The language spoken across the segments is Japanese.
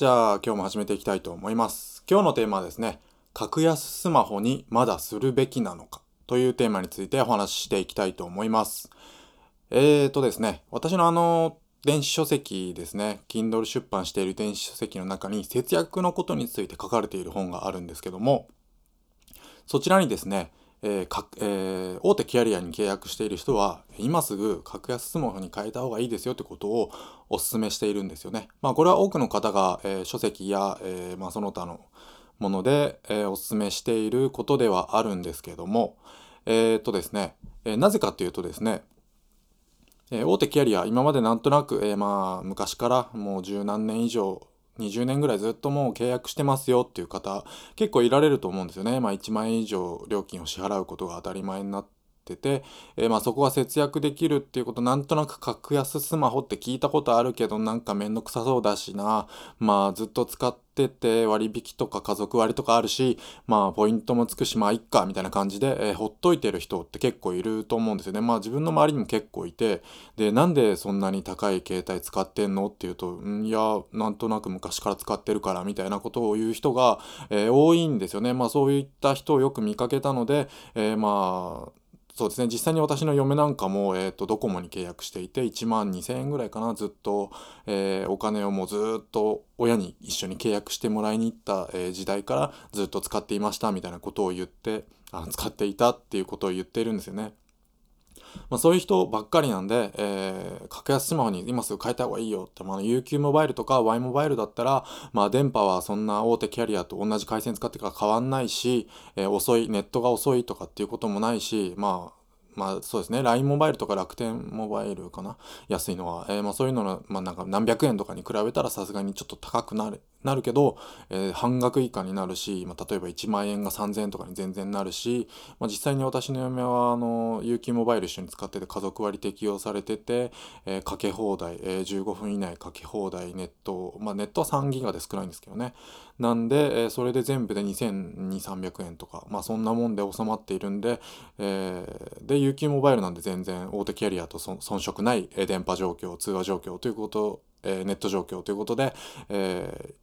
じゃあ今日も始めていきたいと思います。今日のテーマはですね、格安スマホにまだするべきなのかというテーマについてお話ししていきたいと思います。えーとですね、私のあの、電子書籍ですね、Kindle 出版している電子書籍の中に節約のことについて書かれている本があるんですけども、そちらにですね、えーかえー、大手キャリアに契約している人は今すぐ格安スマホに変えた方がいいですよってことをお勧めしているんですよね。まあこれは多くの方が、えー、書籍や、えまあ、その他のもので、えお勧めしていることではあるんですけどもえっとですね、えなぜかっていうとですねえ大手キャリア今までなんとなく、えまあ昔からもう十何年以上20年ぐらいずっともう契約してますよっていう方結構いられると思うんですよね。まあ1万円以上料金を支払うことが当たり前になってて、えー、まあそこは節約できるっていうことなんとなく格安スマホって聞いたことあるけどなんかめんどくさそうだしな。まあずっと使ってってて割引とか家族割とかあるしまあポイントもつくしまあいっかみたいな感じで、えー、ほっといてる人って結構いると思うんですよね。まあ自分の周りにも結構いてでなんでそんなに高い携帯使ってんのっていうとんいやなんとなく昔から使ってるからみたいなことを言う人が、えー、多いんですよね。まあそういった人をよく見かけたので、えー、まあそうですね実際に私の嫁なんかも、えーと、ドコモに契約していて1万2000円ぐらいかなずっと、えー、お金をもうずっと親に一緒に契約してもらいに行った、えー、時代からずっと使っていましたみたいなことを言ってあ使っていたっていうことを言っているんですよね。まあ、そういう人ばっかりなんで、えー、格安スマホに今すぐ変えた方がいいよって、まあ、UQ モバイルとか Y モバイルだったら、まあ、電波はそんな大手キャリアと同じ回線使ってから変わんないし、えー、遅い、ネットが遅いとかっていうこともないし、まあ、まあそうですね。LINE モバイルとか楽天モバイルかな。安いのは、えー、まあそういうのの、まあ、なんか何百円とかに比べたらさすがにちょっと高くなるなるけど、えー、半額以下になるし、まあ、例えば1万円が3000円とかに全然なるし、まあ、実際に私の嫁はあの UQ モバイル一緒に使ってて家族割適用されてて、えー、かけ放題、えー、15分以内かけ放題ネット、まあ、ネットは3ギガで少ないんですけどね。なんで、えー、それで全部で2200300円とか、まあ、そんなもんで収まっているんで、えー、で UQ モバイルなんで全然大手キャリアと遜色ない電波状況通話状況ということえー、ネット状況ということで、え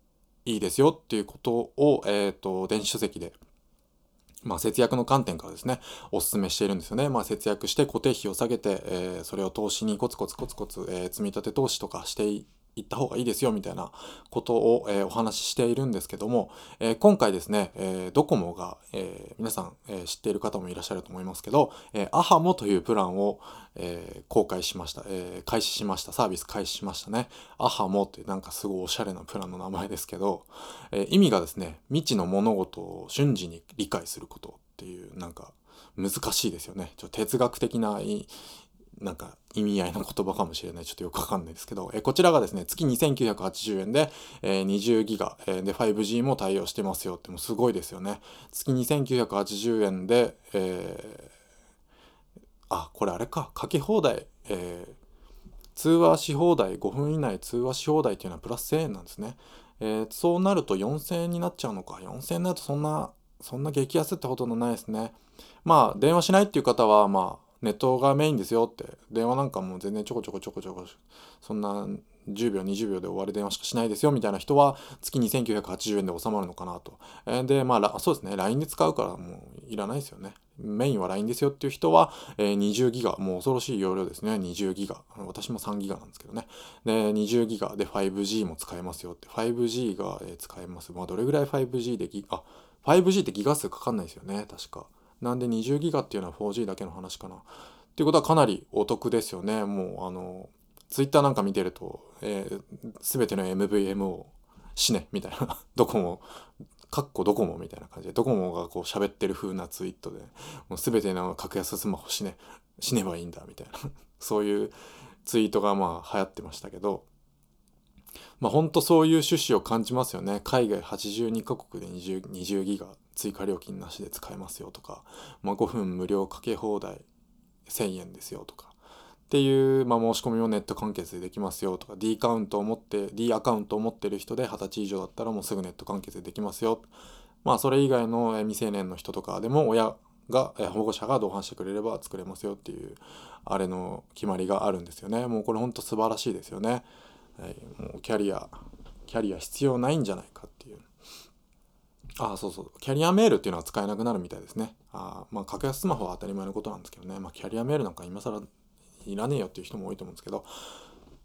ー、いいですよっていうことを、えーと、電子書籍で、まあ、節約の観点からですねお勧めしているんですよね。まあ、節約して固定費を下げて、えー、それを投資にコツコツコツコツ、えー、積み立て投資とかして行った方がいいですよみたいなことを、え、お話ししているんですけども、え、今回ですね、えー、ドコモが、え皆さん、え知っている方もいらっしゃると思いますけど、えアハモというプランを、え公開しました、え開始しました。サービス開始しましたね。アハモってなんかすごいおしゃれなプランの名前ですけど、え意味がですね未知の物事を瞬時に理解することっていうなんか難しいですよね。ちょっと哲学的ななんか意味合いの言葉かもしれない。ちょっとよくわかんないですけど、えこちらがですね、月2980円で、え、20ギガ、え、で 5G も対応してますよって、もうすごいですよね。月2980円で、えー、あ、これあれか、かけ放題、えー、通話し放題、5分以内通話し放題っていうのはプラス1000円なんですね。えー、そうなると4000円になっちゃうのか。4000円になるとそんな、そんな激安ってほとんどないですね。まあ、電話しないっていう方は、まあ、ネットがメインですよって。電話なんかも全然ちょこちょこちょこちょこそんな10秒20秒で終わる電話しかしないですよみたいな人は月2980円で収まるのかなと。でまあそうですね。LINE で使うからもういらないですよね。メインは LINE ですよっていう人は、え20ギガもう恐ろしい容量ですね。20ギガ。私も3ギガなんですけどね。で20ギガで 5G も使えますよって。5G が、使えます。まあどれぐらい 5G でギガあ 5G ってギガ数かかんないですよね。確か。なんで20ギガっていうのは 4G だけの話かな。っていうことはかなりお得ですよね。もうあの、ツイッターなんか見てると、えー、全ての MVM を死ねみたいな、ドコモ、かっこドコモみたいな感じで、ドコモがこう喋ってる風なツイートで、もう全ての格安スマホ死ね、死ねばいいんだみたいな、そういうツイートがまあ流行ってましたけど、まあ本当そういう趣旨を感じますよね。海外82カ国で 20, 20ギガ追加料金なしで使えますよとか、まあ、5分無料かけ放題1000円ですよとかっていう、まあ、申し込みをネット完結でできますよとか D カウントを持って D アカウントを持ってる人で20歳以上だったらもうすぐネット完結でできますよ。まあそれ以外の未成年の人とかでも親が保護者が同伴してくれれば作れますよっていうあれの決まりがあるんですよね。もうこれほんと素晴らしいですよね、はい、もうキャリアキャリア必要ないんじゃないか。ああそうそう。キャリアメールっていうのは使えなくなるみたいですね。あまあ格安スマホは当たり前のことなんですけどね、まあ、キャリアメールなんか今更いらねえよっていう人も多いと思うんですけど。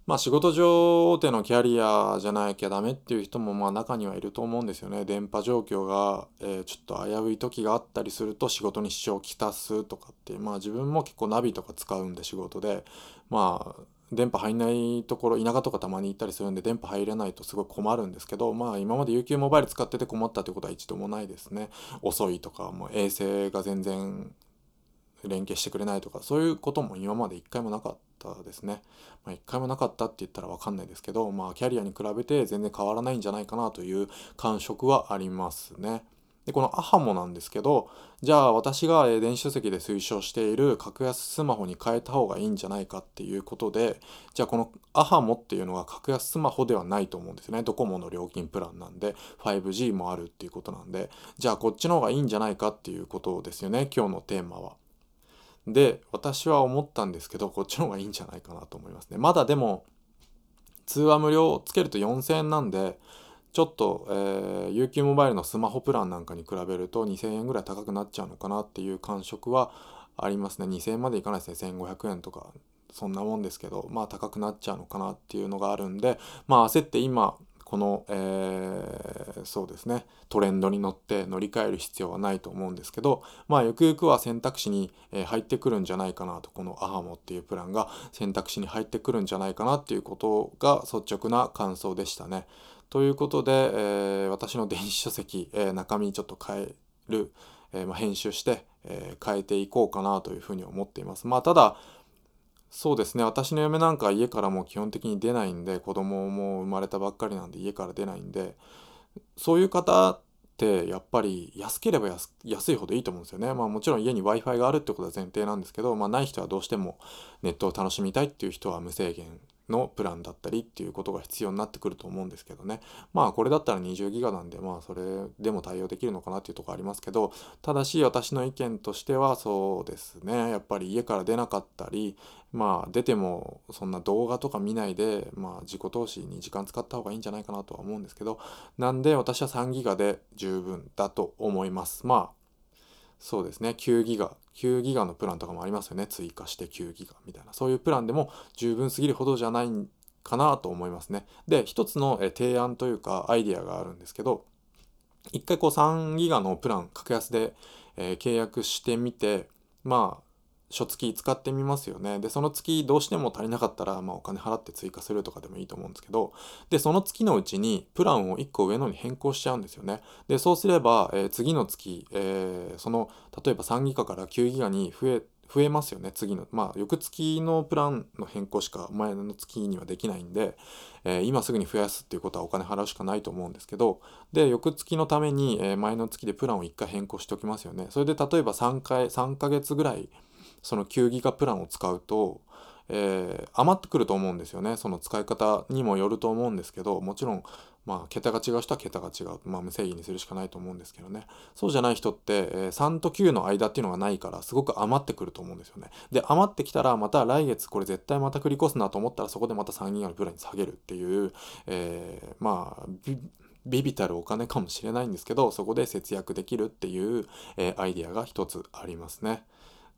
まあ仕事上でのキャリアじゃなきゃダメっていう人もまあ中にはいると思うんですよね。電波状況が、え、ちょっと危うい時があったりすると仕事に支障をきたすとかって。まあ自分も結構ナビとか使うんで仕事で。まあ電波入んないところ田舎とかたまに行ったりするんで電波入れないとすごい困るんですけどまあ今まで UQ モバイル使ってて困ったということは一度もないですね。遅いとかもう衛星が全然連携してくれないとかそういうことも今まで一回もなかったですね。まあ、一回もなかったって言ったらわかんないですけど、まあ、キャリアに比べて全然変わらないんじゃないかなという感触はありますね。で、このアハモなんですけど、じゃあ私が電子書籍で推奨している格安スマホに変えた方がいいんじゃないかっていうことで、じゃあこのアハモっていうのは格安スマホではないと思うんですね。ドコモの料金プランなんで、5G もあるっていうことなんで、じゃあこっちの方がいいんじゃないかっていうことですよね、今日のテーマは。で私は思ったんですけどこっちの方がいいんじゃないかなと思いますねまだでも通話無料をつけると4000円なんでちょっと、えー、UQ モバイルのスマホプランなんかに比べると2000円ぐらい高くなっちゃうのかなっていう感触はありますね。2000円までいかないですね。1500円とかそんなもんですけどまあ高くなっちゃうのかなっていうのがあるんでまあ焦って今この、えー、そうですね。トレンドに乗って乗り換える必要はないと思うんですけどまあゆくゆくは選択肢に、入ってくるんじゃないかなと。このアハモっていうプランが選択肢に入ってくるんじゃないかなっていうことが率直な感想でしたね。ということで、えー、私の電子書籍、えー、中身ちょっと変える、えまあ、編集して、え変えていこうかなというふうに思っています。まあただそうですね私の嫁なんか家からも基本的に出ないんで子供も生まれたばっかりなんで家から出ないんでそういう方ってやっぱり安ければ安いほどいいと思うんですよね。まあもちろん家に Wi-Fi があるってことは前提なんですけど、まあない人はどうしてもネットを楽しみたいっていう人は無制限のプランだったりっていうことが必要になってくると思うんですけどね。まあこれだったら20ギガなんでまあそれでも対応できるのかなっていうとこありますけどただし私の意見としてはそうですね。やっぱり家から出なかったりまあ出てもそんな動画とか見ないでまあ自己投資に時間使った方がいいんじゃないかなとは思うんですけどなんで私は3ギガで十分だと思います。まあそうですね。9ギガ。9ギガのプランとかもありますよね。追加して9ギガみたいな。そういうプランでも十分すぎるほどじゃないかなと思いますね。で一つの提案というかアイディアがあるんですけど一回こう3ギガのプラン格安で、えー、契約してみてまあ初月使ってみますよね。で、その月どうしても足りなかったら、まあ、お金払って追加するとかでもいいと思うんですけど、で、その月のうちにプランを1個上のに変更しちゃうんですよね。で、そうすれば、えー、次の月、えー、その、例えば3ギガから9ギガに増え、増えますよね、次の。まあ、翌月のプランの変更しか前の月にはできないんで、えー、今すぐに増やすっていうことはお金払うしかないと思うんですけど、で、翌月のために、え前の月でプランを1回変更しておきますよね。それで例えば3回、3ヶ月ぐらい、その9ギガプランを使うと、えー、余ってくると思うんですよね。その使い方にもよると思うんですけどもちろんまあ桁が違う人は桁が違う、まあ、無制限にするしかないと思うんですけどね。そうじゃない人って、えー、3と9の間っていうのがないからすごく余ってくると思うんですよね。で余ってきたらまた来月これ絶対また繰り越すなと思ったらそこでまた3ギガのプランに下げるっていう、えー、まあビビたるお金かもしれないんですけどそこで節約できるっていう、えー、アイディアが一つありますね。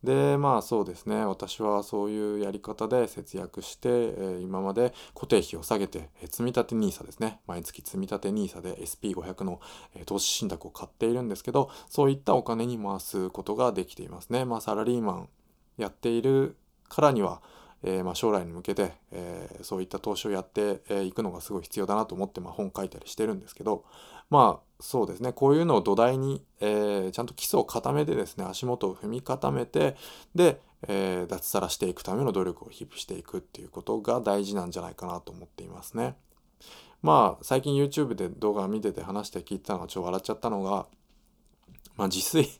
でまあそうですね。私はそういうやり方で節約して、えー、今まで固定費を下げて、えー、積立 NISA ですね。毎月積立 NISA で SP500 の、えー、投資信託を買っているんですけどそういったお金に回すことができていますね。まあサラリーマンやっているからにはえー、ま、将来に向けて、え、そういった投資をやってい、えー、くのがすごい必要だなと思って、ま、本書いたりしてるんですけどまあそうですねこういうのを土台に、えー、ちゃんと基礎を固めてですね足元を踏み固めてで、えー、脱サラしていくための努力を日々していくっていうことが大事なんじゃないかなと思っていますね。まあ最近 YouTube で動画見てて話して聞いてたのがちょっと笑っちゃったのが、まあ、自炊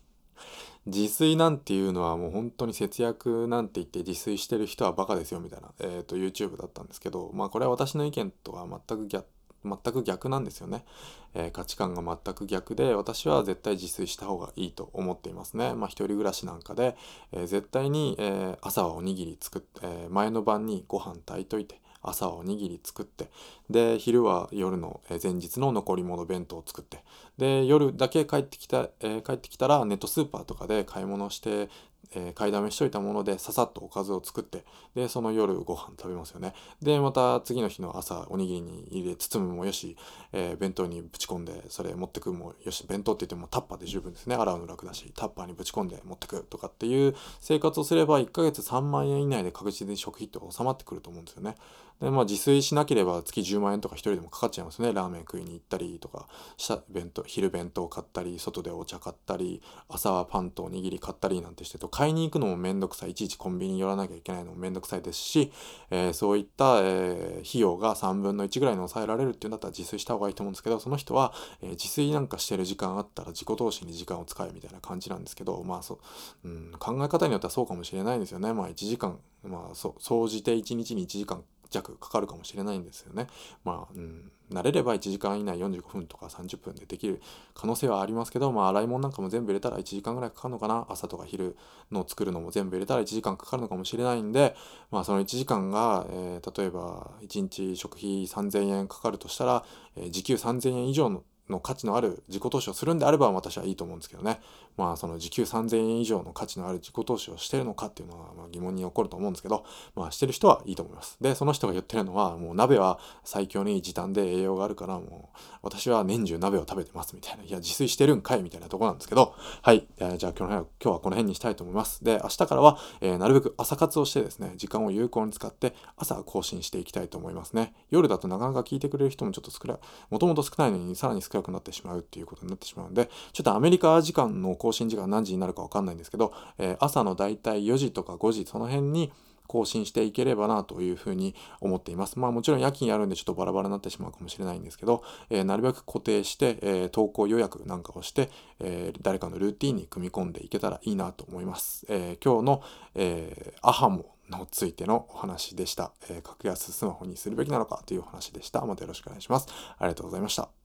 自炊なんていうのはもう本当に節約なんて言って自炊してる人はバカですよみたいな、えーと、YouTube だったんですけどまあこれは私の意見とは全く逆全く逆なんですよね、えー、価値観が全く逆で私は絶対自炊した方がいいと思っていますね。まあ一人暮らしなんかで、えー、絶対に、えー、朝はおにぎり作って、え前の晩にご飯炊いといて朝はおにぎり作ってで昼は夜のえ前日の残り物弁当を作ってで夜だけ帰ってきた、えー、帰ってきたらネットスーパーとかで買い物してえー、買いだめしといたものでささっとおかずを作ってでその夜ご飯食べますよね。でまた次の日の朝おにぎりに入れ包むもよし、えー、弁当にぶち込んでそれ持ってくもよし弁当って言ってもタッパーで十分ですね。洗うの楽だしタッパーにぶち込んで持ってくとかっていう生活をすれば1ヶ月3万円以内で確実に食費って収まってくると思うんですよね。でまあ自炊しなければ月10万円とか1人でもかかっちゃいますね。ラーメン食いに行ったりとかした弁当昼弁当買ったり外でお茶買ったり朝はパンとおにぎり買ったりなんてしてると買いに行くのもめんどくさい。いちいちコンビニに寄らなきゃいけないのもめんどくさいですし、えー、そういった、えー、費用が3分の1ぐらいに抑えられるっていうんだったら自炊した方がいいと思うんですけどその人は、えー、自炊なんかしてる時間あったら自己投資に時間を使えみたいな感じなんですけどまあそ、ううん、考え方によってはそうかもしれないんですよね。まあ1時間まあそ総じて1日に1時間弱かかるかもしれないんですよね。まあ、うん、慣れれば1時間以内45分とか30分でできる可能性はありますけど、まあ、洗い物なんかも全部入れたら1時間ぐらいかかるのかな朝とか昼の作るのも全部入れたら1時間かかるのかもしれないんで、まあ、その1時間が、えー、例えば1日食費3000円かかるとしたら、えー、時給3000円以上のの価値のある自己投資をするんであれば私はいいと思うんですけどね。まあその時給3000円以上の価値のある自己投資をしてるのかっていうのはま疑問に起こると思うんですけどまあしてる人はいいと思います。でその人が言ってるのはもう鍋は最強に時短で栄養があるからもう私は年中鍋を食べてますみたいないや自炊してるんかいみたいなとこなんですけどはい、じゃあ今日は今日はこの辺にしたいと思います。で明日からは、えー、なるべく朝活をしてですね時間を有効に使って朝更新していきたいと思いますね。夜だとなかなか聞いてくれる人もちょっと少ないもともと少ないのにさらに少なくなってしまうっていうことになってしまうんで、ちょっとアメリカ時間の更新時間何時になるかわかんないんですけど、えー、朝のだいたい4時とか5時、その辺に更新していければなというふうに思っています。まあもちろん夜勤あるんでちょっとバラバラになってしまうかもしれないんですけど、えー、なるべく固定して、えー、投稿予約なんかをして、えー、誰かのルーティンに組み込んでいけたらいいなと思います。え今日の、えアハモのついてのお話でした、え格安スマホにするべきなのかというお話でした。またよろしくお願いします。ありがとうございました。